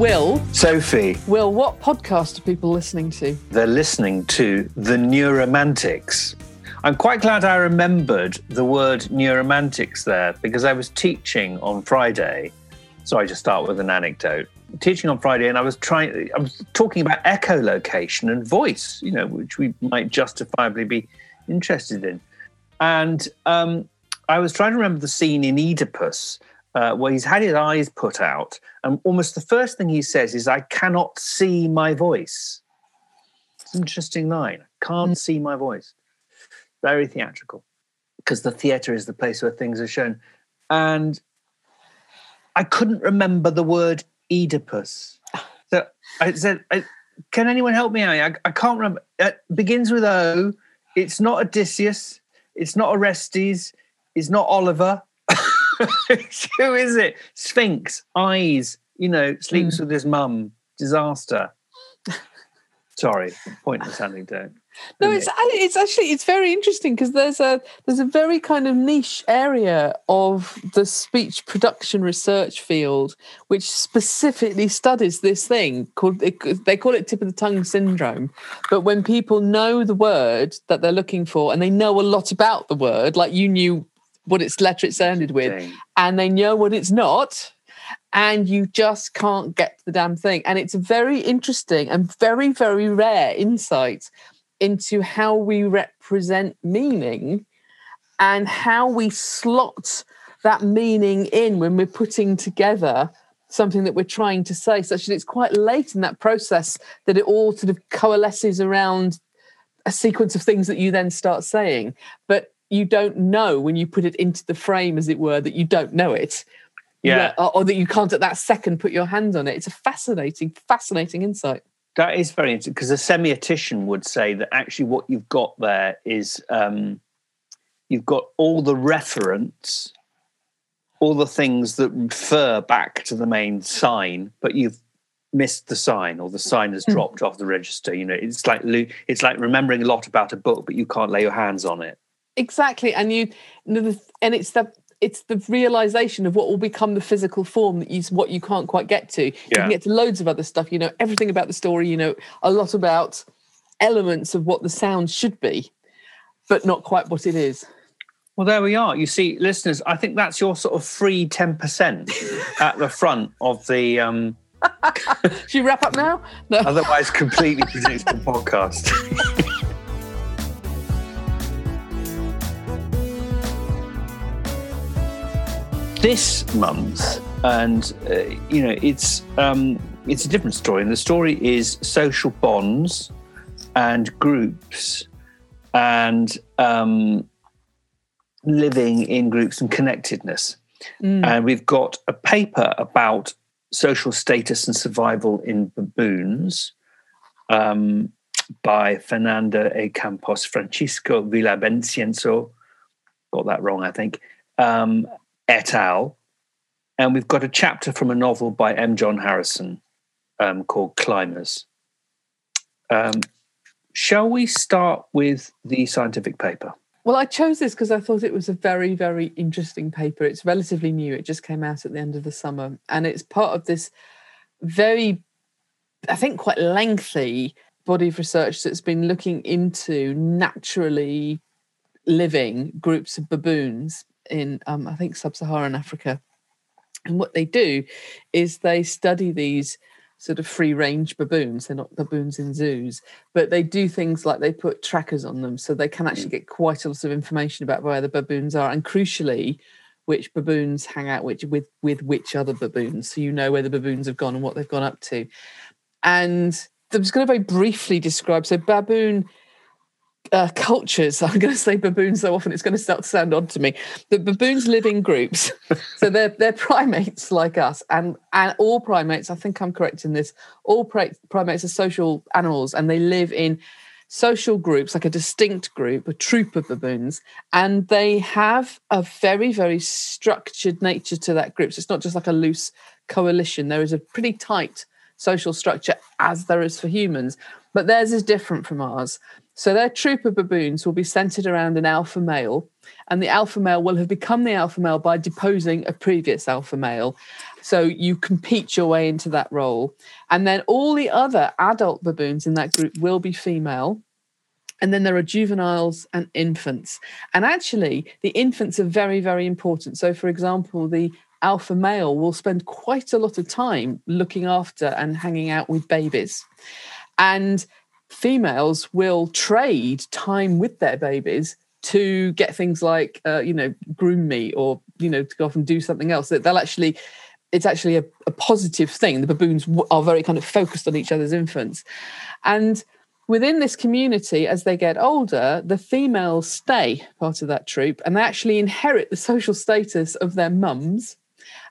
Will, Sophie, Will, what podcast are people listening to? they're listening to the Neuromantics. I'm quite glad I remembered the word neuromantics there because I was teaching on Friday. So I just start with an anecdote. Teaching on Friday, and I was trying. I was talking about echolocation and voice, you know, which we might justifiably be interested in. And um, I was trying to remember the scene in Oedipus uh, where he's had his eyes put out, and almost the first thing he says is, "I cannot see my voice." It's an interesting line. Can't see my voice. Very theatrical, because the theatre is the place where things are shown, and I couldn't remember the word Oedipus. So I said, "Can anyone help me out? I, I can't remember." It begins with O. It's not Odysseus. It's not Orestes. It's not Oliver. Who is it? Sphinx, eyes, you know, sleeps mm. with his mum. Disaster. Sorry, pointless anecdote. No, it's it? it's actually it's very interesting because there's a there's a very kind of niche area of the speech production research field which specifically studies this thing called they call it tip of the tongue syndrome. But when people know the word that they're looking for and they know a lot about the word, like you knew what its letter it sounded with, and they know what it's not and you just can't get the damn thing. And it's a very interesting and very very rare insight into how we represent meaning and how we slot that meaning in when we're putting together something that we're trying to say such that it's quite late in that process that it all sort of coalesces around a sequence of things that you then start saying. But you don't know when you put it into the frame as it were that you don't know it Yeah. or, or that you can't at that second put your hand on it it's a fascinating fascinating insight That is very interesting because a semiotician would say that actually what you've got there is um, you've got all the reference, all the things that refer back to the main sign, but you've missed the sign or the sign has Hmm. dropped off the register. You know, it's like it's like remembering a lot about a book, but you can't lay your hands on it. exactly and you and it's the it's the realization of what will become the physical form that you what you can't quite get to you can get to loads of other stuff you know everything about the story you know a lot about elements of what the sound should be but not quite what it is Well, there we are. You see, listeners, I think that's your sort of free ten percent at the front of the. Um, should you wrap up now no otherwise completely predictable podcast. this month, and uh, you know, it's um, it's a different story, and the story is social bonds and groups and um, living in groups and connectedness. Mm. And we've got a paper about social status and survival in baboons um, by Fernanda A. Campos, Francisco Villavicencio, got that wrong, I think, um, et al. And we've got a chapter from a novel by M. John Harrison um, called Climbers. Um, shall we start with the scientific paper? Well, I chose this because I thought it was a very, very interesting paper. It's relatively new. It just came out at the end of the summer. And it's part of this very, I think, quite lengthy body of research that's been looking into naturally living groups of baboons in, um, I think, sub Saharan Africa. And what they do is they study these sort of free range baboons. They're not baboons in zoos, but they do things like they put trackers on them so they can actually get quite a lot of information about where the baboons are and crucially which baboons hang out which with with which other baboons so you know where the baboons have gone and what they've gone up to and i'm just going to very briefly describe so baboon uh, cultures. I'm going to say baboons so often it's going to start to sound odd to me. But baboons live in groups, so they're they're primates like us, and and all primates. I think I'm correct in this. All pri- primates are social animals, and they live in social groups, like a distinct group, a troop of baboons, and they have a very, very structured nature to that group. So it's not just like a loose coalition. There is a pretty tight social structure, as there is for humans, but theirs is different from ours. So their troop of baboons will be centered around an alpha male, and the alpha male will have become the alpha male by deposing a previous alpha male. So you compete your way into that role. And then all the other adult baboons in that group will be female. And then there are juveniles and infants. And actually, the infants are very, very important. So, for example, the alpha male will spend quite a lot of time looking after and hanging out with babies. And females will trade time with their babies to get things like uh, you know groom me or you know to go off and do something else. That they'll actually it's actually a, a positive thing. The baboons are very kind of focused on each other's infants. And within this community as they get older the females stay part of that troop and they actually inherit the social status of their mums.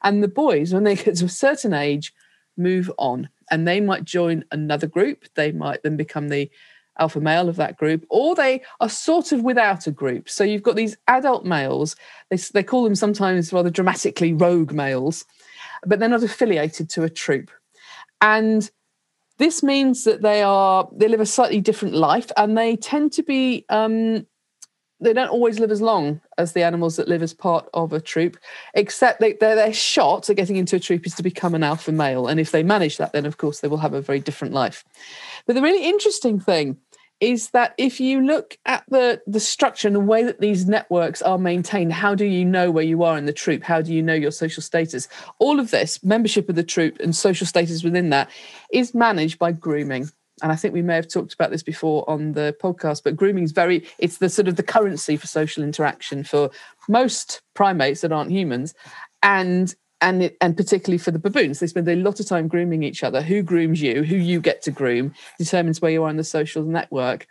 And the boys when they get to a certain age move on and they might join another group. They might then become the alpha male of that group, or they are sort of without a group. So you've got these adult males, they, they call them sometimes rather dramatically rogue males, but they're not affiliated to a troop. And this means that they are they live a slightly different life and they tend to be um, they don't always live as long as the animals that live as part of a troop, except they, their, their shot at getting into a troop is to become an alpha male. And if they manage that, then of course they will have a very different life. But the really interesting thing is that if you look at the, the structure and the way that these networks are maintained, how do you know where you are in the troop? How do you know your social status? All of this, membership of the troop and social status within that, is managed by grooming and I think we may have talked about this before on the podcast, but grooming is very, it's the sort of the currency for social interaction for most primates that aren't humans. And and it, and particularly for the baboons, they spend a lot of time grooming each other. Who grooms you? Who you get to groom determines where you are in the social network,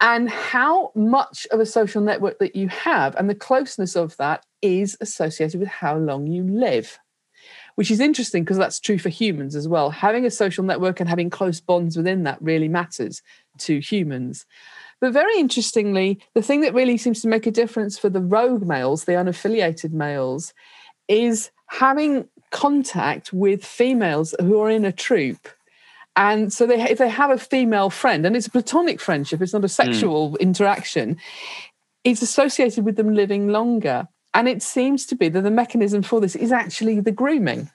and how much of a social network that you have, and the closeness of that is associated with how long you live which is interesting because that's true for humans as well. Having a social network and having close bonds within that really matters to humans. But very interestingly, the thing that really seems to make a difference for the rogue males, the unaffiliated males, is having contact with females who are in a troop. And so they, if they have a female friend, and it's a platonic friendship, it's not a hmm. sexual mm. interaction, it's associated with them living longer. And it seems to be that the mechanism for this is actually the grooming.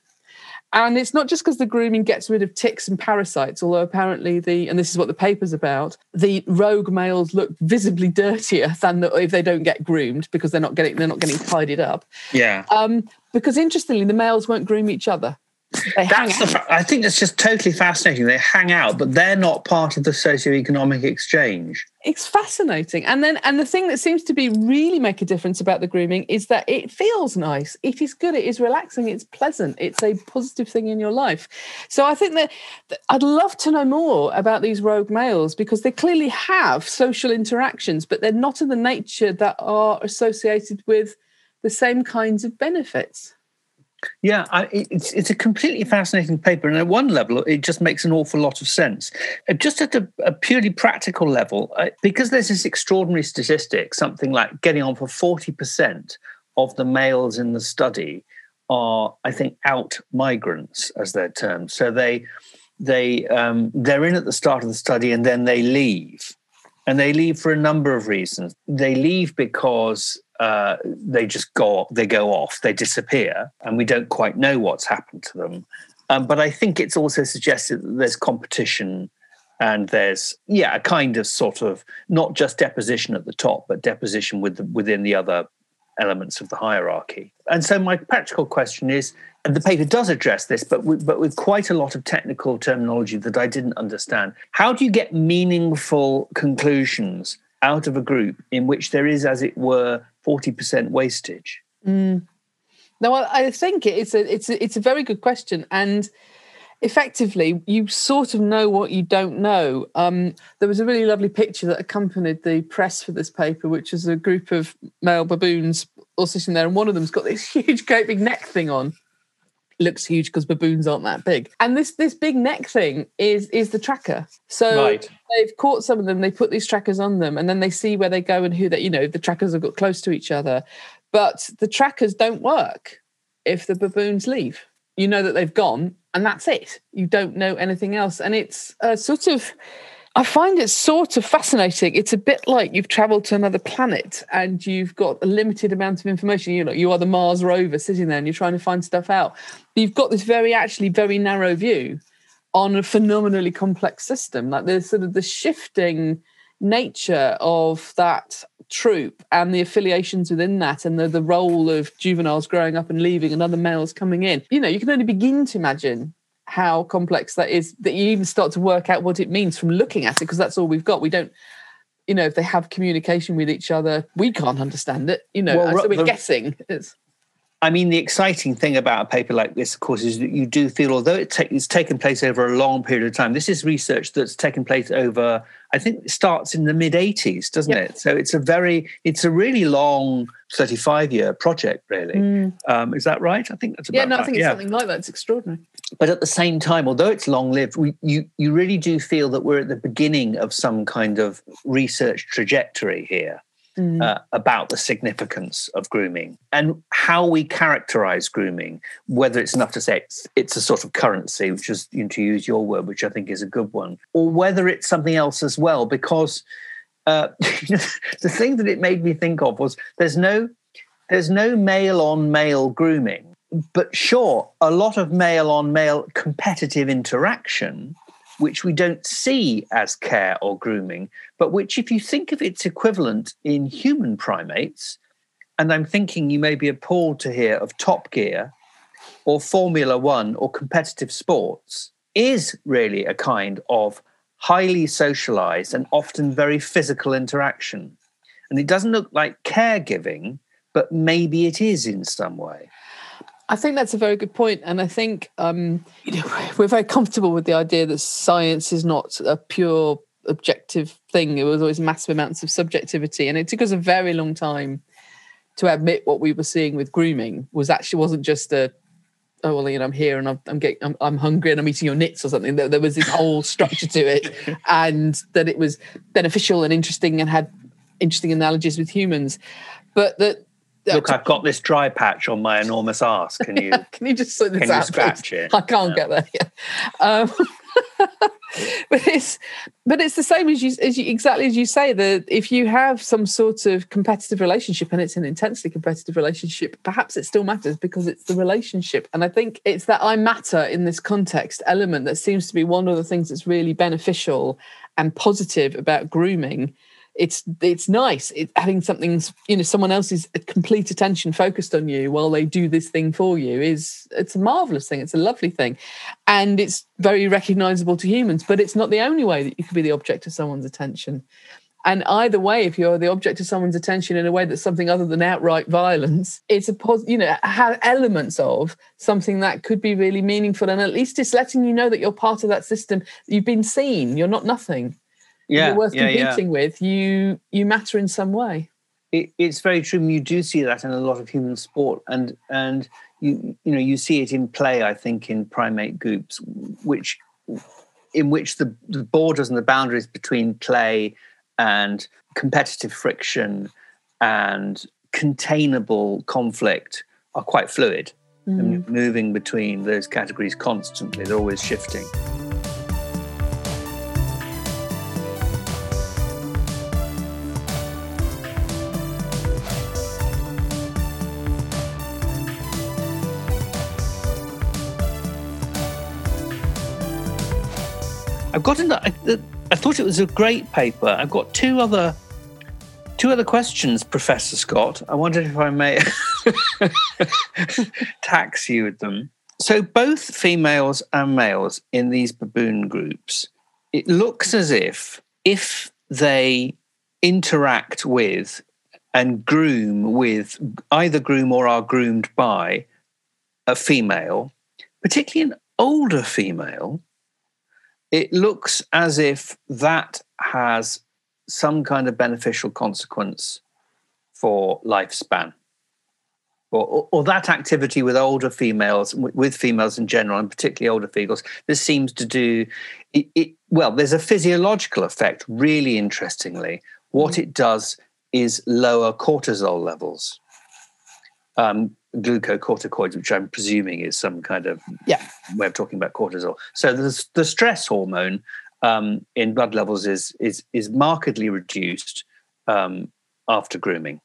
And it's not just because the grooming gets rid of ticks and parasites, although apparently the, and this is what the paper's about, the rogue males look visibly dirtier than the, if they don't get groomed because they're not getting, they're not getting tidied up. Yeah. Um, because interestingly, the males won't groom each other. That's the. I think that's just totally fascinating. They hang out, but they're not part of the socio-economic exchange. It's fascinating, and then and the thing that seems to be really make a difference about the grooming is that it feels nice. It is good. It is relaxing. It's pleasant. It's a positive thing in your life. So I think that, that I'd love to know more about these rogue males because they clearly have social interactions, but they're not of the nature that are associated with the same kinds of benefits. Yeah, I, it's it's a completely fascinating paper, and at one level, it just makes an awful lot of sense. Uh, just at a, a purely practical level, uh, because there's this extraordinary statistic, something like getting on for forty percent of the males in the study are, I think, out migrants, as they're termed. So they they um, they're in at the start of the study and then they leave, and they leave for a number of reasons. They leave because uh, they just go they go off, they disappear, and we don't quite know what's happened to them. Um, but I think it's also suggested that there's competition and there's yeah a kind of sort of not just deposition at the top, but deposition with the, within the other elements of the hierarchy. And so my practical question is, and the paper does address this, but with, but with quite a lot of technical terminology that I didn't understand. How do you get meaningful conclusions out of a group in which there is, as it were, 40% wastage? Mm. No, I think it's a it's a, it's a very good question, and effectively, you sort of know what you don't know. Um, there was a really lovely picture that accompanied the press for this paper, which is a group of male baboons all sitting there, and one of them's got this huge, great big neck thing on. Looks huge because baboons aren't that big. And this this big neck thing is is the tracker. So Right. they've caught some of them, they put these trackers on them, and then they see where they go and who that you know the trackers have got close to each other. But the trackers don't work if the baboons leave. You know that they've gone, and that's it. You don't know anything else, and it's a sort of. I find it sort of fascinating. It's a bit like you've travelled to another planet and you've got a limited amount of information. You know, you are the Mars rover sitting there and you're trying to find stuff out. You've got this very, actually, very narrow view on a phenomenally complex system. Like there's sort of the shifting nature of that troop and the affiliations within that and the, the role of juveniles growing up and leaving and other males coming in. You know, you can only begin to imagine how complex that is that you even start to work out what it means from looking at it because that's all we've got. We don't you know, if they have communication with each other, we can't understand it. You know, Well, so we're the- guessing. It's, I mean, the exciting thing about a paper like this, of course, is that you do feel, although it ta- it's taken place over a long period of time, this is research that's taken place over, I think it starts in the mid 80s, doesn't Yeah. it? So it's a very, it's a really long 35 year project, really. Um, is that right? I think that's about Mm. yeah, no, I think it's yeah. something like that. It's extraordinary. But at the same time, although it's long lived, we, you, you really do feel that we're at the beginning of some kind of research trajectory here. Mm. uh, about the significance of grooming and how we characterize grooming, whether it's enough to say it's, it's a sort of currency, which is you know, to use your word, which I think is a good one, or whether it's something else as well. Because uh, the thing that it made me think of was there's no there's no male on male grooming, but sure, a lot of male on male competitive interaction which we don't see as care or grooming, but which, if you think of its equivalent in human primates, and I'm thinking you may be appalled to hear of Top Gear or Formula One or competitive sports, is really a kind of highly socialized and often very physical interaction. And it doesn't look like caregiving, but maybe it is in some way. I think that's a very good point, and I think um, you know we're very comfortable with the idea that science is not a pure objective thing. It was always massive amounts of subjectivity, and it took us a very long time to admit what we were seeing with grooming was actually wasn't just a oh well you know I'm here and I'm I'm, getting, I'm, I'm hungry and I'm eating your nits or something. There, there was this whole structure to it, and that it was beneficial and interesting and had interesting analogies with humans, but that. Look, I've got this dry patch on my enormous ass. Can you Can you just sort this can you scratch please? it? I can't get there. Yeah. Um, but it's but it's the same as you as you exactly as you say that if you have some sort of competitive relationship and it's an intensely competitive relationship, perhaps it still matters because it's the relationship. And I think it's that I matter in this context element that seems to be one of the things that's really beneficial and positive about grooming it's it's nice. It, having something you know someone else's complete attention focused on you while they do this thing for you is it's a marvelous thing. It's a lovely thing. And it's very recognizable to humans but it's not the only way that you could be the object of someone's attention. And either way if you're the object of someone's attention in a way that's something other than outright violence it's a pos- you know have elements of something that could be really meaningful. And at least it's letting you know that you're part of that system. You've been seen. You're not nothing yeah, you're worth yeah, yeah. competing with, you you matter in some way. It, it's very true. and You do see that in a lot of human sport, and and you you know you see it in play. I think in primate groups, which in which the, the borders and the boundaries between play and competitive friction and containable conflict are quite fluid. Mm. And moving between those categories constantly. They're always shifting. Got. I, I thought it was a great paper. I've got two other two other questions, Professor Scott. I wondered if I may tax you with them. So both females and males in these baboon groups, it looks as if if they interact with and groom with either groom or are groomed by a female, particularly an older female, it looks as if that has some kind of beneficial consequence for lifespan. or, or, that activity with older females, with females in general, and particularly older females, this seems to do it, it, well. There's a physiological effect, really interestingly. What mm. it does is lower cortisol levels, um, glucocorticoids, which I'm presuming is some kind of yeah. way of talking about cortisol. So the, the stress hormone um, in blood levels is is is markedly reduced um, after grooming,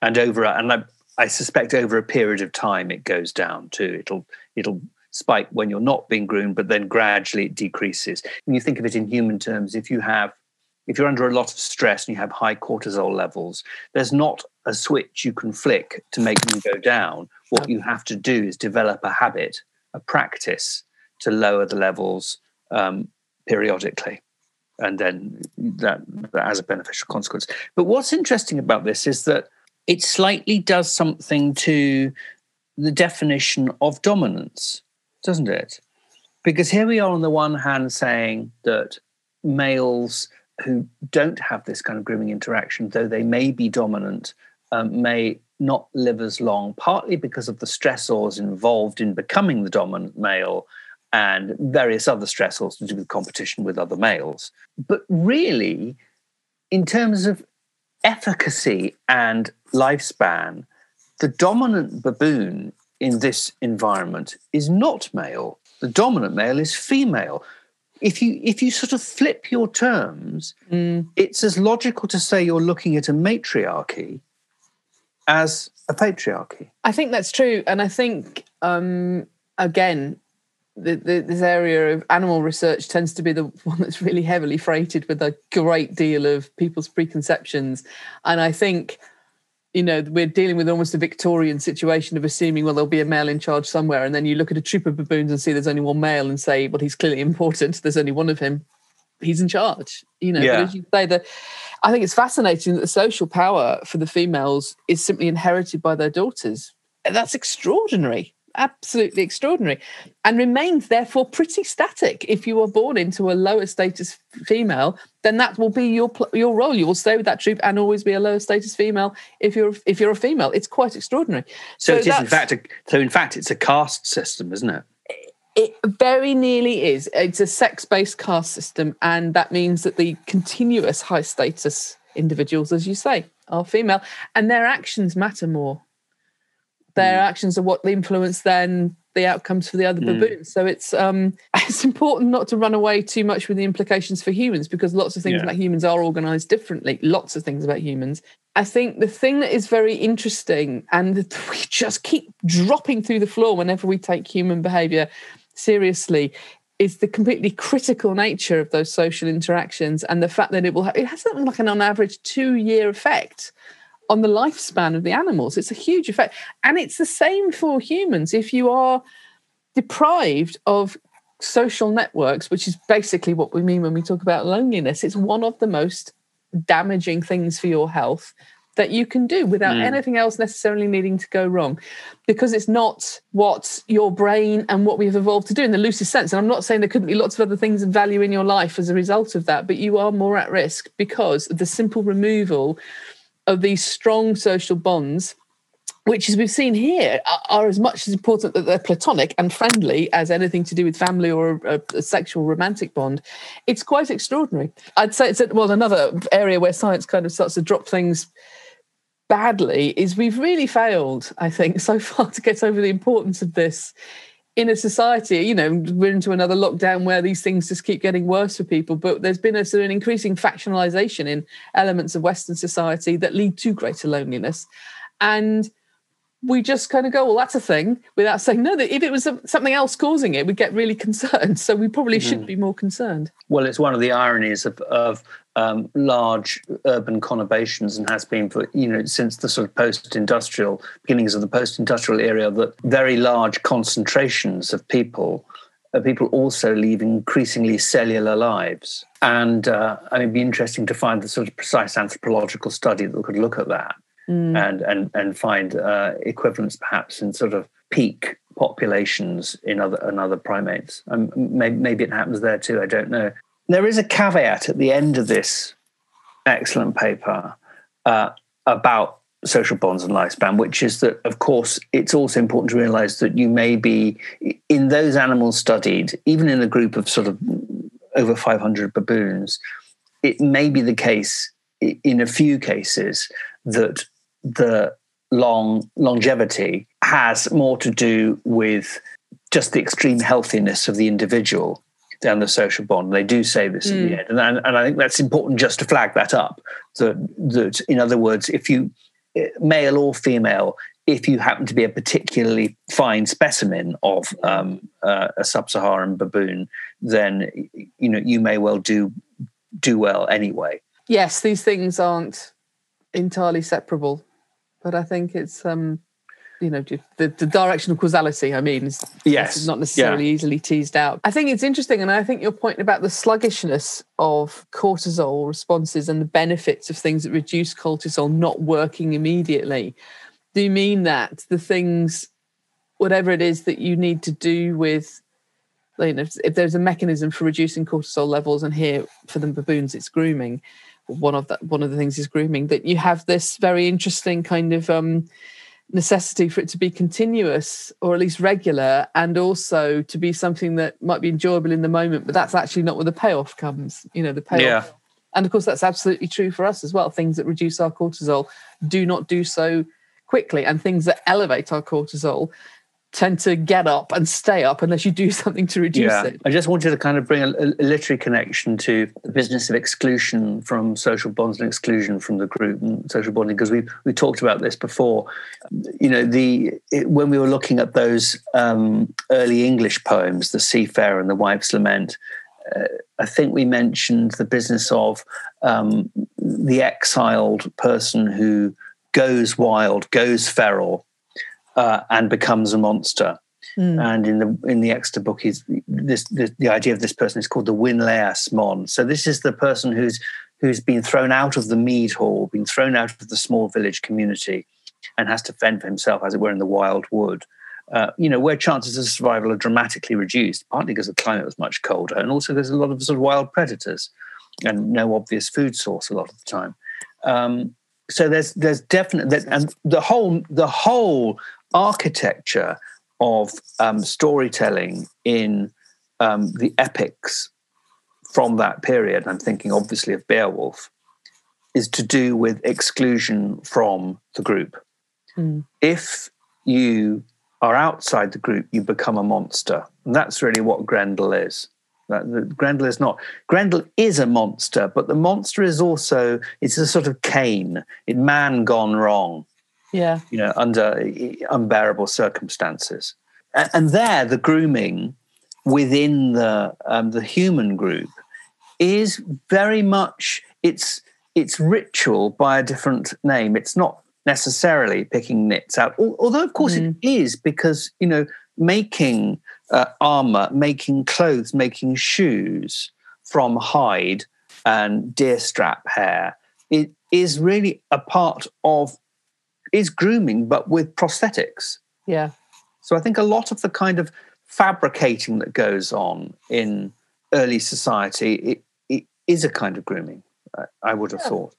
and over and I, I suspect over a period of time it goes down too. It'll it'll spike when you're not being groomed, but then gradually it decreases. When you think of it in human terms, if you have if you're under a lot of stress and you have high cortisol levels, there's not a switch you can flick to make them go down. What you have to do is develop a habit, a practice to lower the levels um, periodically. And then that, that has a beneficial consequence. But what's interesting about this is that it slightly does something to the definition of dominance, doesn't it? Because here we are on the one hand saying that males who don't have this kind of grooming interaction, though they may be dominant, um, may not live as long, partly because of the stressors involved in becoming the dominant male and various other stressors to do with competition with other males. But really, in terms of efficacy and lifespan, the dominant baboon in this environment is not male. The dominant male is female. If you if you sort of flip your terms, mm. it's as logical to say you're looking at a matriarchy as a patriarchy. I think that's true, and I think um, again, the, the, this area of animal research tends to be the one that's really heavily freighted with a great deal of people's preconceptions, and I think you know, we're dealing with almost a Victorian situation of assuming, well, there'll be a male in charge somewhere. And then you look at a troop of baboons and see there's only one male and say, well, he's clearly important. There's only one of him. He's in charge. You know, yeah. as you say, that I think it's fascinating that the social power for the females is simply inherited by their daughters. That's extraordinary absolutely extraordinary and remains therefore pretty static. If you are born into a lower status female then that will be your your role. You will stay with that troop and always be a lower status female if you're if you're a female. It's quite extraordinary. So, so it is in fact a, so in fact it's a caste system isn't it? It very nearly is. It's a sex-based caste system and that means that the continuous high status individuals as you say are female and their actions matter more their mm. actions are what influence then the outcomes for the other mm. baboons. So it's um, it's important not to run away too much with the implications for humans because lots of things yeah. about humans are organized differently. Lots of things about humans. I think the thing that is very interesting and we just keep dropping through the floor whenever we take human behavior seriously is the completely critical nature of those social interactions and the fact that it will have, it has something like an on average two year effect on the lifespan of the animals. It's a huge effect. And it's the same for humans. If you are deprived of social networks, which is basically what we mean when we talk about loneliness, it's one of the most damaging things for your health that you can do without mm. anything else necessarily needing to go wrong because it's not what your brain and what we've evolved to do in the loosest sense and i'm not saying there couldn't be lots of other things of value in your life as a result of that but you are more at risk because of the simple removal of these strong social bonds which as we've seen here are, as much as important that they're platonic and friendly as anything to do with family or a, a, sexual romantic bond. It's quite extraordinary. I'd say it's well another area where science kind of starts to drop things badly is we've really failed i think so far to get over the importance of this in a society, you know, we're into another lockdown where these things just keep getting worse for people. But there's been a sort of an increasing factionalization in elements of Western society that lead to greater loneliness. And we just kind of go, well, that's a thing, without saying no. That if it was something else causing it, we'd get really concerned. So we probably mm. should be more concerned. Well, it's one of the ironies of, of um, large urban conurbations and has been for you know since the sort of post-industrial beginnings of the post-industrial era that very large concentrations of people uh, people also lead increasingly cellular lives and uh, I mean, it'd be interesting to find the sort of precise anthropological study that could look at that mm. and and and find uh, equivalents perhaps in sort of peak populations in other in other primates. Um, maybe, maybe it happens there too. I don't know. There is a caveat at the end of this excellent paper uh, about social bonds and lifespan, which is that, of course, it's also important to realize that you may be in those animals studied, even in a group of sort of over 500 baboons, it may be the case in a few cases that the long longevity has more to do with just the extreme healthiness of the individual than the social bond. They do say this mm. in the hmm. end, and, and, and I think that's important just to flag that up. That that in other words, if you male or female, if you happen to be a particularly fine specimen of um, uh, a sub-Saharan baboon, then you know you may well do do well anyway. Yes, these things aren't entirely separable, but I think it's um, you know the, the direction of causality. I mean, is, yes, not necessarily yeah. easily teased out. I think it's interesting, and I think your point about the sluggishness of cortisol responses and the benefits of things that reduce cortisol not working immediately do you mean that the things, whatever it is that you need to do with you know, if, if, there's a mechanism for reducing cortisol levels, and here for the baboons, it's grooming. One of that, one of the things is grooming. That you have this very interesting kind of um, necessity for it to be continuous or at least regular, and also to be something that might be enjoyable in the moment, but that's actually not where the payoff comes. You know, the payoff. Yeah. And of course, that's absolutely true for us as well. Things that reduce our cortisol do not do so quickly, and things that elevate our cortisol tend to get up and stay up unless you do something to reduce yeah. it. I just wanted to kind of bring a, a, literary connection to the business of exclusion from social bonds and exclusion from the group and social bonding because we we talked about this before. You know, the it, when we were looking at those um, early English poems, the Seafarer and the Wife's Lament. Uh, I think we mentioned the business of um, the exiled person who goes wild, goes feral, uh, and becomes a monster. Mm. And in the in the Exeter book, is this, the, the idea of this person is called the Wynleas Mon. So this is the person who's who's been thrown out of the mead hall, been thrown out of the small village community, and has to fend for himself, as it were, in the wild wood. Uh, you know, where chances of survival are dramatically reduced, partly because the climate was much colder, and also there's a lot of sort of wild predators and no obvious food source a lot of the time. Um, so there's there's definitely and the whole the whole architecture of um, storytelling in um, the epics from that period, I'm thinking obviously of Beowulf, is to do with exclusion from the group. Mm. If you are outside the group, you become a monster. And that's really what Grendel is. That, Grendel is not. Grendel is a monster, but the monster is also, it's a sort of Cain, in man gone wrong yeah. you know under unbearable circumstances. And, and there the grooming within the um, the human group is very much it's it's ritual by a different name. It's not necessarily picking nits out although of course mm. it is because you know making uh, armor making clothes making shoes from hide and deer strap hair it is really a part of is grooming, but with prosthetics. Yeah. So I think a lot of the kind of fabricating that goes on in early society it, it is a kind of grooming. I would have yeah. thought.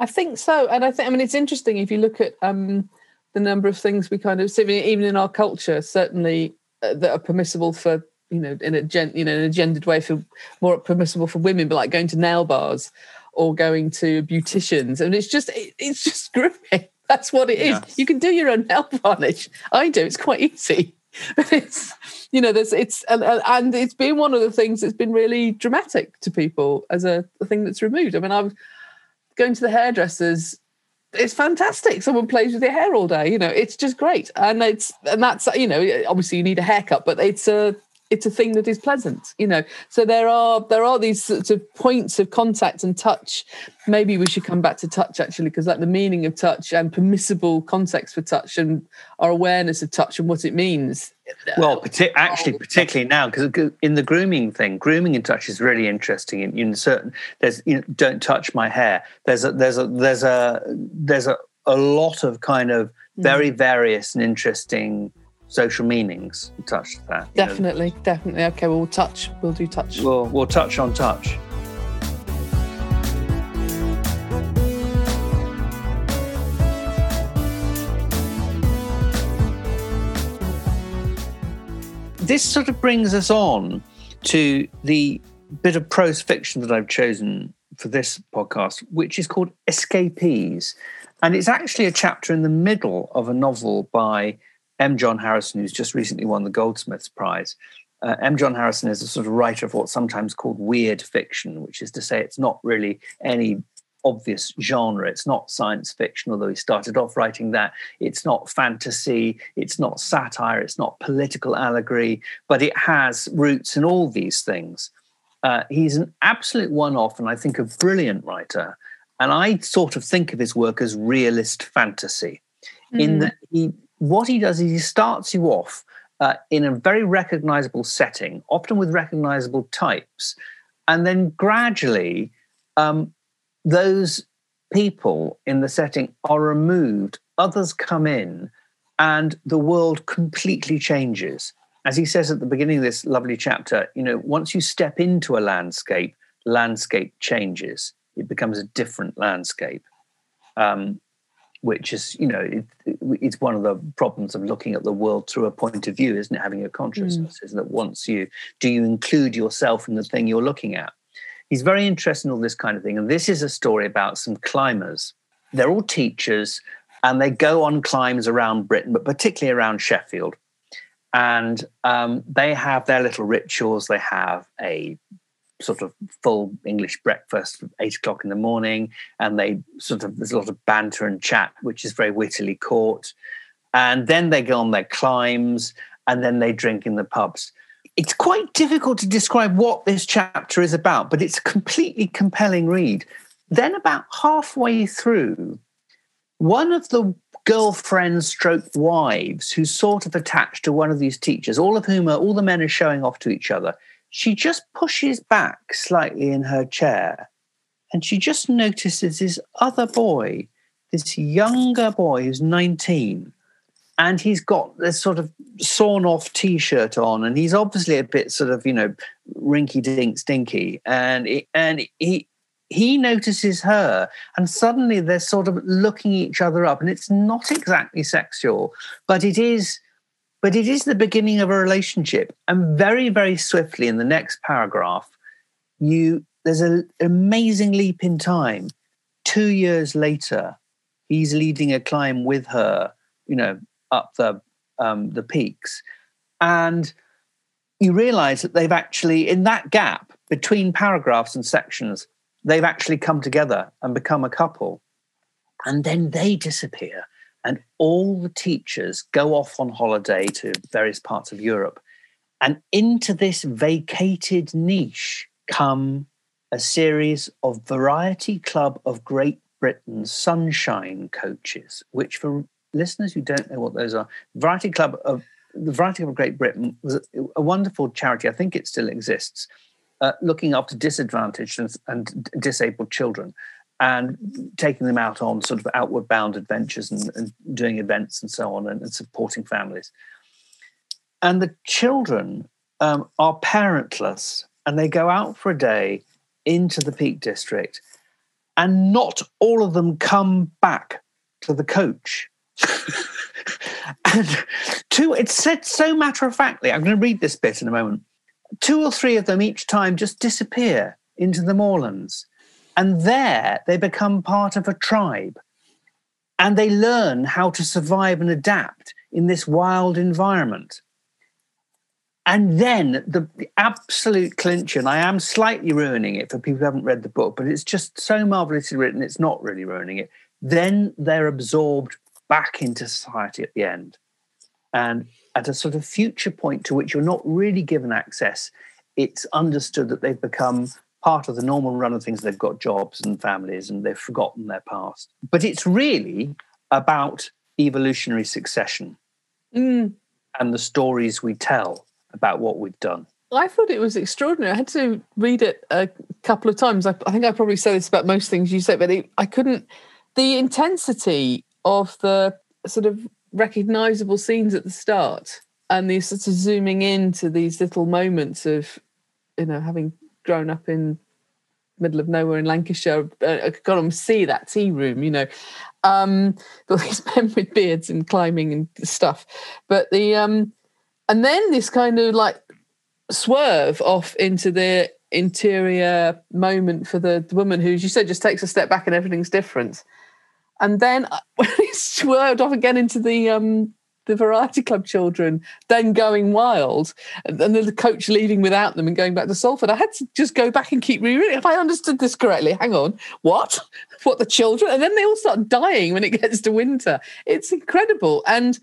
I think so, and I think I mean it's interesting if you look at um, the number of things we kind of see, even in our culture, certainly uh, that are permissible for you know in a gen, you know in a gendered way for more permissible for women, but like going to nail bars or going to beauticians, and it's just it, it's just grooming. That's what it is. Yeah. You can do your own nail varnish. I do. It's quite easy. But it's, you know, there's, it's, and, and it's been one of the things that's been really dramatic to people as a, a thing that's removed. I mean, I was going to the hairdressers it's fantastic. Someone plays with your hair all day. You know, it's just great, and it's and that's you know, obviously you need a haircut, but it's a it's a thing that is pleasant you know. So there are there are these sorts of points of contact and touch. Maybe we should come back to touch actually because like the meaning of touch and permissible context for touch and our awareness of touch and what it means. Well partic- actually particularly now because in the grooming thing grooming in touch is really interesting in, in certain there's you know, don't touch my hair. There's a there's a there's a there's a, a lot of kind of mm. very various and interesting social meanings. We touched that. Definitely, know. definitely. Okay, we'll touch. We'll do touch. We'll, we'll touch on touch. This sort of brings us on to the bit of prose fiction that I've chosen for this podcast, which is called Escapees. And it's actually a chapter in the middle of a novel by M. John Harrison, who's just recently won the Goldsmiths Prize. Uh, M. John Harrison is a sort of writer of what's sometimes called weird fiction, which is to say it's not really any obvious genre. It's not science fiction, although he started off writing that. It's not fantasy. It's not satire. It's not political allegory, but it has roots in all these things. Uh, he's an absolute one off and I think a brilliant writer. And I sort of think of his work as realist fantasy, mm. in that he, what he does is he starts you off uh, in a very recognizable setting, often with recognizable types. And then gradually, um, those people in the setting are removed, others come in, and the world completely changes. As he says at the beginning of this lovely chapter, you know, once you step into a landscape, landscape changes. It becomes a different landscape. Um, which is you know it, it's one of the problems of looking at the world through a point of view isn't it? Having a consciousness mm. isn't it once you do you include yourself in the thing you're looking at? He's very interested in all this kind of thing and this is a story about some climbers. They're all teachers and they go on climbs around britain but particularly around sheffield. And um, they have their little rituals. They have a sort of full English breakfast at eight o'clock in the morning, and they sort of there's a lot of banter and chat, which is very wittily caught. And then they go on their climbs, and then they drink in the pubs. It's quite difficult to describe what this chapter is about, but it's a completely compelling read. Then, about halfway through, one of the girlfriends stroke wives who's sort of attached to one of these teachers, all of whom are all the men are showing off to each other she just pushes back slightly in her chair and she just notices this other boy, this younger boy who's 19, and he's got this sort of sawn off t shirt on, and he's obviously a bit sort of, you know, rinky dink stinky. And, and he, he notices her, and suddenly they're sort of looking each other up, and it's not exactly sexual, but it is but it is the beginning of a relationship. And very, very swiftly in the next paragraph, you there's an amazing leap in time. Two years later, he's leading a climb with her, you know, up the um, the peaks, and you realize that they've actually, in that gap between paragraphs and sections, they've actually come together and become a couple, and then they disappear and all the teachers go off on holiday to various parts of Europe. And into this vacated niche come a series of Variety Club of Great Britain sunshine coaches, which for listeners who don't know what those are, Variety Club of the Variety Club of Great Britain was a wonderful charity. I think it still exists, uh, looking after disadvantaged and, and disabled children and taking them out on sort of outward bound adventures and, and doing events and so on and, and, supporting families. And the children um, are parentless and they go out for a day into the Peak District, and not all of them come back to the coach. and two, it's said so matter of factly. I'm going to read this bit in a moment. Two or three of them each time just disappear into the moorlands and there they become part of a tribe. And they learn how to survive and adapt in this wild environment. And then the, the, absolute clincher, and I am slightly ruining it for people who haven't read the book, but it's just so marvelously written, it's not really ruining it. Then they're absorbed back into society at the end. And at a sort of future point to which you're not really given access, it's understood that they've become part of the normal run of things. They've got jobs and families and they've forgotten their past. But it's really about evolutionary succession mm. and the stories we tell about what we've done. I thought it was extraordinary. I had to read it a couple of times. I, I think I probably say this about most things you say, but it, I couldn't. The intensity of the sort of recognizable scenes at the start and the sort of zooming into these little moments of, you know, having grown up in middle of nowhere in Lancashire, uh, I could go and see that tea room, you know, um, all these men with beards and climbing and stuff. But the um, and then this kind of like swerve off into the interior moment for the, the woman who, as you said, just takes a step back and everything's different. And then when he swerved off again into the um, the variety club children, then going wild, and then the coach leaving without them and going back to Salford. I had to just go back and keep rereading. If I understood this correctly, hang on, what? What the children? And then they all start dying when it gets to winter. It's incredible. And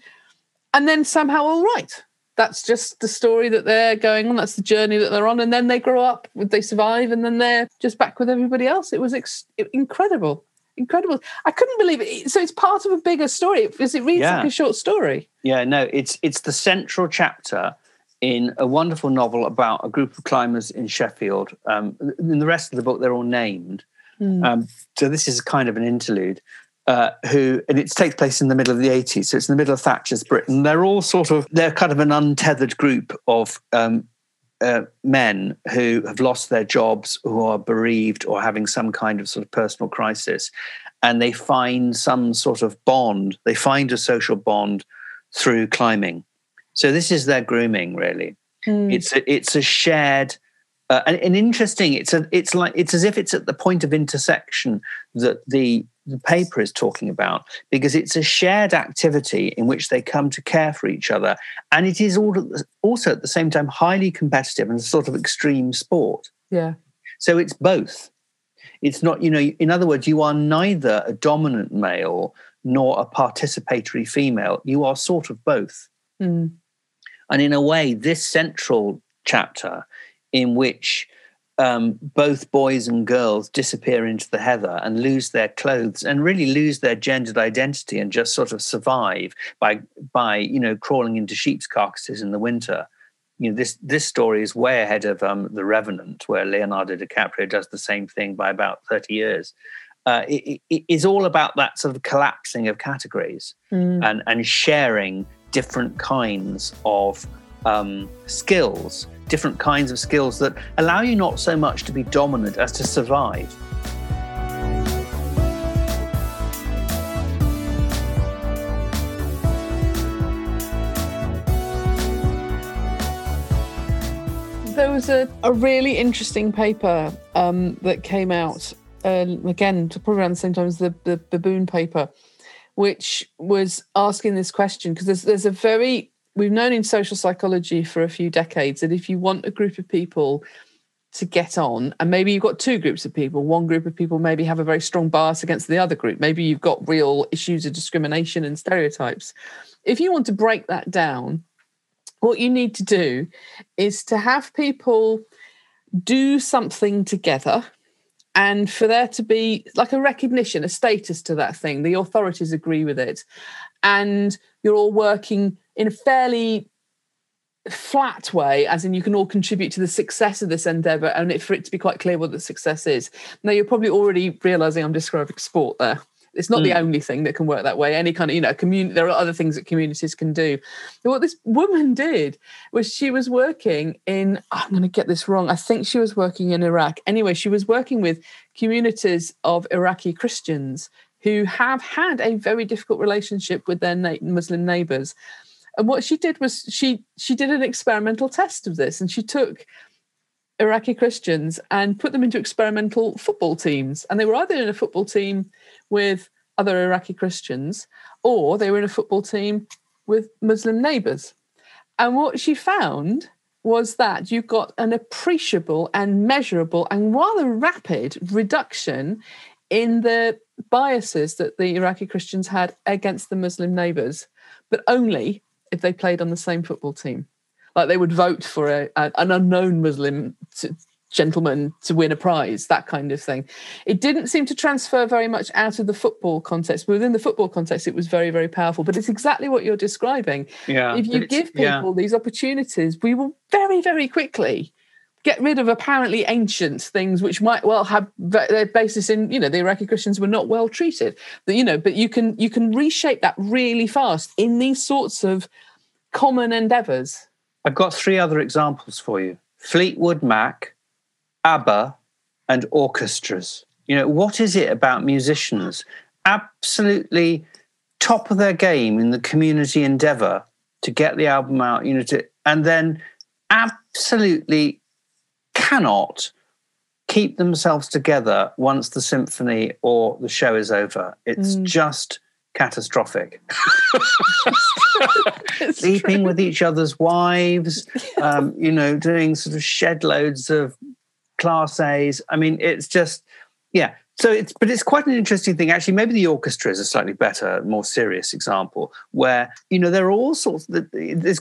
and then somehow all right. That's just the story that they're going on. That's the journey that they're on. And then they grow up, they survive, and then they're just back with everybody else. It was ex- incredible incredible. I couldn't believe it. So it's part of a bigger story because it reads yeah. like a short story. Yeah, no, it's it's the central chapter in a wonderful novel about a group of climbers in Sheffield. Um, in the rest of the book, they're all named. Mm. Um, so this is kind of an interlude. Uh, who and it takes place in the middle of the 80s so it's in the middle of thatcher's britain they're all sort of they're kind of an untethered group of um, uh, men who have lost their jobs, who are bereaved or having some kind of sort of personal crisis, and they find some sort of bond. They find a social bond through climbing. So this is their grooming, really. Mm. It's a, it's a shared uh, and, and, interesting. It's a it's like it's as if it's at the point of intersection that the the paper is talking about because it's a shared activity in which they come to care for each other. And it is also at the same time highly competitive and a sort of extreme sport. Yeah. So it's both. It's not, you know, in other words, you are neither a dominant male nor a participatory female. You are sort of both. Mm. And in a way, this central chapter in which um, both boys and girls disappear into the heather and lose their clothes and really lose their gendered identity and just sort of survive by by you know crawling into sheep's carcasses in the winter. You know this this story is way ahead of um, the Revenant, where Leonardo DiCaprio does the same thing by about thirty years. Uh, it, it is all about that sort of collapsing of categories mm. and and sharing different kinds of um, skills different kinds of skills that allow you not so much to be dominant as to survive. There was a, a really interesting paper um, that came out uh, again, probably around the same time as the, the baboon paper, which was asking this question because there's there's a very we've known in social psychology for a few decades that if you want a group of people to get on and maybe you've got two groups of people one group of people maybe have a very strong bias against the other group. Maybe you've got real issues of discrimination and stereotypes. If you want to break that down what you need to do is to have people do something together and for there to be like a recognition a status to that thing. The authorities agree with it. And you're all working in a fairly flat way, as in you can all contribute to the success of this endeavor, and for it to be quite clear what the success is. Now, you're probably already realizing I'm describing sport there. It's not mm. the only thing that can work that way. Any kind of, you know, community, there are other things that communities can do. But what this woman did was she was working in, I'm going to get this wrong. I think she was working in Iraq. Anyway, she was working with communities of Iraqi Christians who have had a very difficult relationship with their Muslim neighbors and what she did was she she did an experimental test of this, and she took Iraqi Christians and put them into experimental football teams, and they were either in a football team with other Iraqi Christians, or they were in a football team with Muslim neighbours. And what she found was that you got an appreciable and measurable and rather rapid reduction in the biases that the Iraqi Christians had against the Muslim neighbours, but only if they played on the same football team. Like they would vote for a, a, an unknown Muslim to, gentleman to win a prize, that kind of thing. It didn't seem to transfer very much out of the football context. But within the football context, it was very, very powerful. But it's exactly what you're describing. Yeah. If you give people yeah. these opportunities, we will very, very quickly get rid of apparently ancient things which might well have their basis in you know the iraqi christians were not well treated. But you know but you can you can reshape that really fast in these sorts of common endeavors. I've got three other examples for you. Fleetwood mac abba and orchestras. You know what is it about musicians? Absolutely top of their game in the community endeavor to get the album out you know to and then absolutely cannot keep themselves together once the symphony or the show is over. It's mm. just catastrophic. Sleeping with each other's wives, um, you know, doing sort of shed loads of class A's. I mean, it's just, yeah. So it's, but it's quite an interesting thing. Actually, maybe the orchestra is a slightly better, more serious example where, you know, there are all sorts, of, there's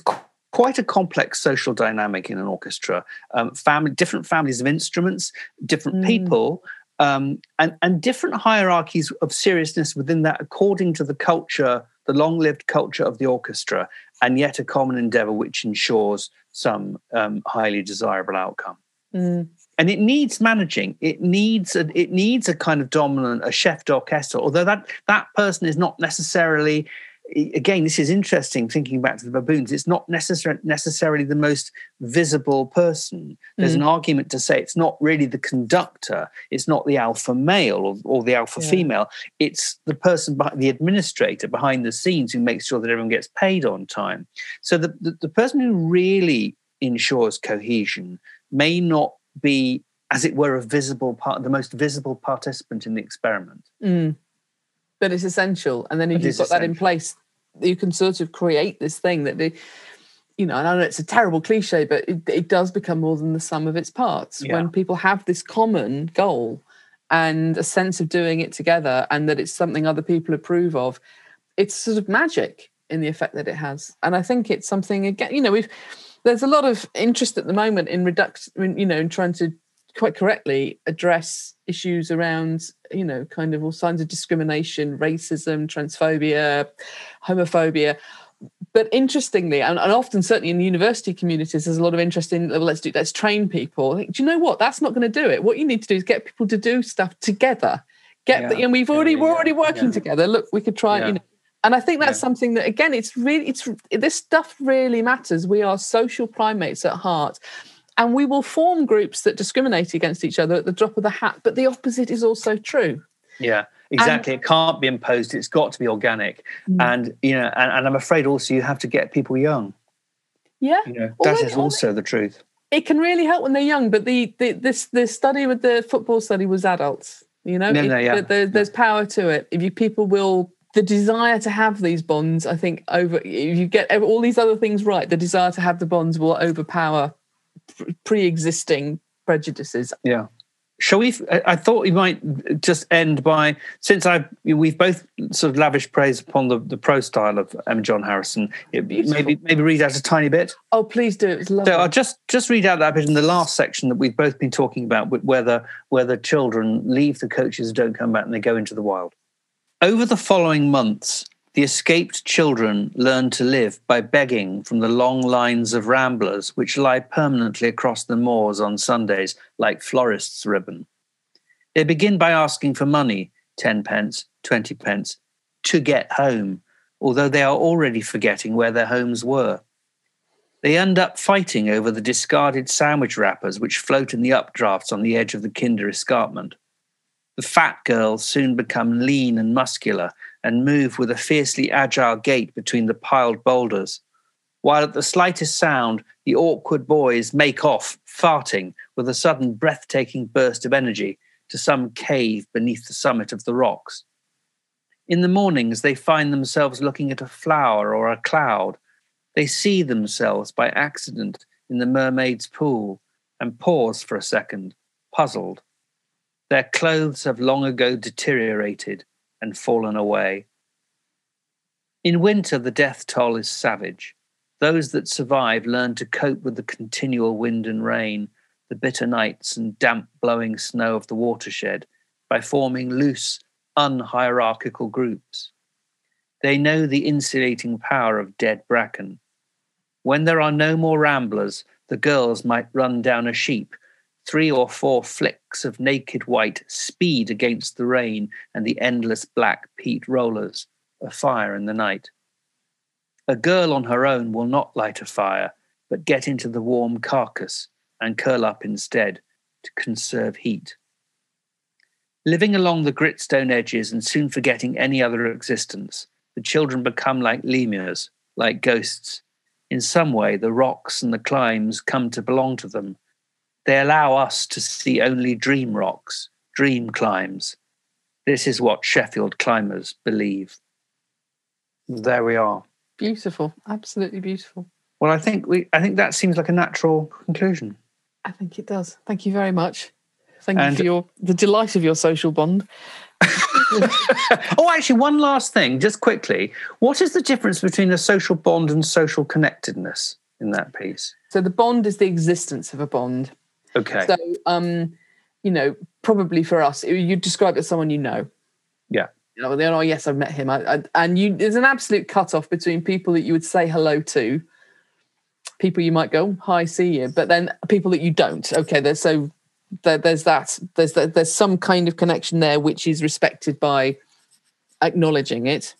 quite a complex social dynamic in an orchestra. Um, family, different families of instruments, different mm. people, um, and, and different hierarchies of seriousness within that according to the culture, the long lived culture of the orchestra, and yet a common endeavor which ensures some um, highly desirable outcome. Mm. And it needs managing. It needs a, it needs a kind of dominant, a chef d'orchestre. Although that that person is not necessarily again, this is interesting thinking back to the baboons. It's not necessar- necessarily the most visible person. There's mm. an argument to say it's not really the conductor, it's not the alpha male or, or the alpha yeah. female. It's the person, behind, the administrator behind the scenes who makes sure that everyone gets paid on time. So the, the, the person who really ensures cohesion may not be, as it were, a visible part, the most visible participant in the experiment. Mm but it's essential. And then if it you've got essential. that in place, you can sort of create this thing that the you know, and I know it's a terrible cliche, but it, it does become more than the sum of its parts yeah. when people have this common goal and a sense of doing it together and that it's something other people approve of. It's sort of magic in the effect that it has. And I think it's something again, you know, we've there's a lot of interest at the moment in reduction, you know, in trying to quite correctly address issues around you know kind of all signs of discrimination racism transphobia homophobia. But interestingly and, and, often certainly in the university communities there's a lot of interest in well, let's do let's train people. Do you know what? That's not going to do it. What you need to do is get people to do stuff together. Get yeah. the, and we've already yeah, we're already working yeah. together. Look we could try you know. And I think that's something that again it's really it's this stuff really matters. We are social primates at heart and we will form groups that discriminate against each other at the drop of the hat but the opposite is also true. Yeah exactly. And, it can't be imposed. It's got to be organic. Mm. and you know and, and, i'm afraid also you have to get people young. Yeah. You know that is also the truth. It can really help when they're young but the, the this the study with the football study was adults you know? No, no, yeah. there, there's power to it. If you people will the desire to have these bonds i think over if you get all these other things right the desire to have the bonds will overpower pre-existing prejudices. Yeah. Shall we? I thought we might just end by since I we've both sort of lavished praise upon the, the pro style of M. John Harrison. It, maybe maybe read out a tiny bit. Oh, please do. It's lovely. So I'll just just read out that bit in the last section that we've both been talking about, whether whether children leave the coaches don't come back and they go into the wild. Over the following months, the escaped children learn to live by begging from the long lines of ramblers which lie permanently across the moors on Sundays like florist's ribbon. They begin by asking for money, 10 pence, 20 pence, to get home, although they are already forgetting where their homes were. They end up fighting over the discarded sandwich wrappers which float in the updrafts on the edge of the Kinder escarpment. The fat girls soon become lean and muscular and move with a fiercely agile gait between the piled boulders, while at the slightest sound, the awkward boys make off, farting, with a sudden breathtaking burst of energy to some cave beneath the summit of the rocks. In the mornings, they find themselves looking at a flower or a cloud. They see themselves by accident in the mermaid's pool and pause for a second, puzzled. Their clothes have long ago deteriorated and fallen away. In winter, the death toll is savage. Those that survive learn to cope with the continual wind and rain, the bitter nights and damp blowing snow of the watershed by forming loose, unhierarchical groups. They know the insulating power of dead bracken. When there are no more ramblers, the girls might run down a sheep three or four flicks of naked white speed against the rain and the endless black peat rollers, a fire in the night. A girl on her own will not light a fire, but get into the warm carcass and curl up instead to conserve heat. Living along the gritstone edges and soon forgetting any other existence, the children become like lemurs, like ghosts, In some way, the rocks and the climbs come to belong to them. They allow us to see only dream rocks, dream climbs. This is what Sheffield climbers believe. There we are. Beautiful, absolutely beautiful. Well, I think we. I think that seems like a natural conclusion. I think it does. Thank you very much. Thank you for your the delight of your social bond. oh, actually, one last thing, just quickly. What is the difference between a social bond and social connectedness in that piece? So the bond is the existence of a bond. Okay. So, um, you know, probably for us, you describe it as someone you know. Yeah. You know, oh yes, I've met him. I, I, and you, there's an absolute cutoff between people that you would say hello to, people you might go hi, see you, but then people that you don't. Okay, there's so there, there's that. There's that. There's some kind of connection there which is respected by acknowledging it,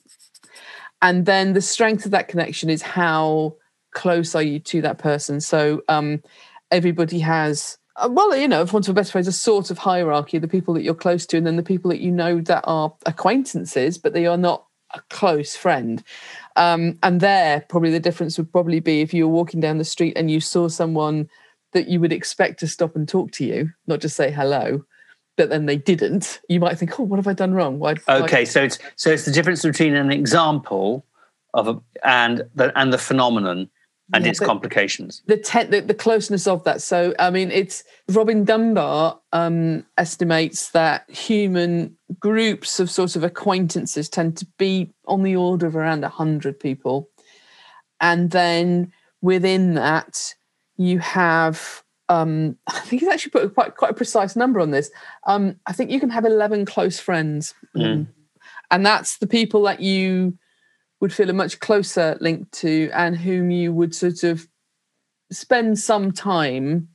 and then the strength of that connection is how close are you to that person. So um, everybody has well, you know, for want of a better phrase, a sort of hierarchy: the people that you're close to, and then the people that you know that are acquaintances, but they are not a close friend. Um, and there, probably the difference would probably be if you were walking down the street and you saw someone that you would expect to stop and talk to you, not just say hello, but then they didn't. You might think, "Oh, what have I done wrong?" Why? why- Okay, so it's so it's the difference between an example of a and the and the phenomenon and Yeah, its complications. the, te- the the closeness of that. So I mean, it's Robin Dunbar um, estimates that human groups of sort of acquaintances tend to be on the order of around hundred people, and then within that you have. Um, I think he's actually put quite quite a precise number on this. Um, I think you can have eleven close friends, Mm. and that's the people that you would feel a much closer link to and whom you would sort of spend some time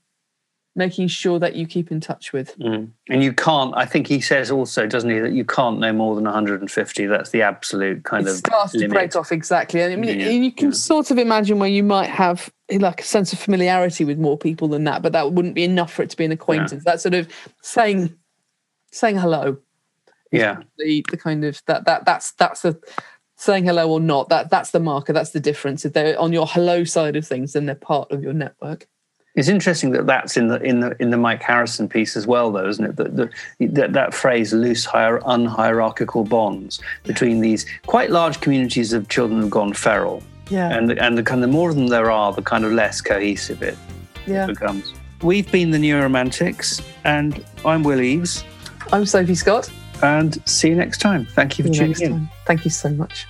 making sure that you keep in touch with. Mm. And you can't. I think he says also, doesn't he, that you can't know more than 150. That's the absolute kind it of starts to break off exactly. And I mean, Yeah, you can yeah. sort of imagine where you might have like a sense of familiarity with more people than that, but that wouldn't be enough for it to be an acquaintance. That sort of saying saying hello. Yeah. The, the kind of that that that's that's the saying hello or not. That that's the marker. That's the difference. If they're on your hello side of things, then they're part of your network. It's interesting that that's in the in the in the Mike Harrison piece as well, though, isn't it? That that, that phrase "loose, hier- unhierarchical bonds" between these quite large communities of children who've gone feral, Yeah. and and the kind of more of them there are, the kind of less cohesive it yeah. becomes. We've been the Neuromantics, and I'm Will Eaves, I'm Sophie Scott. And see you next time. Thank you for tuning in. time. Thank you so much.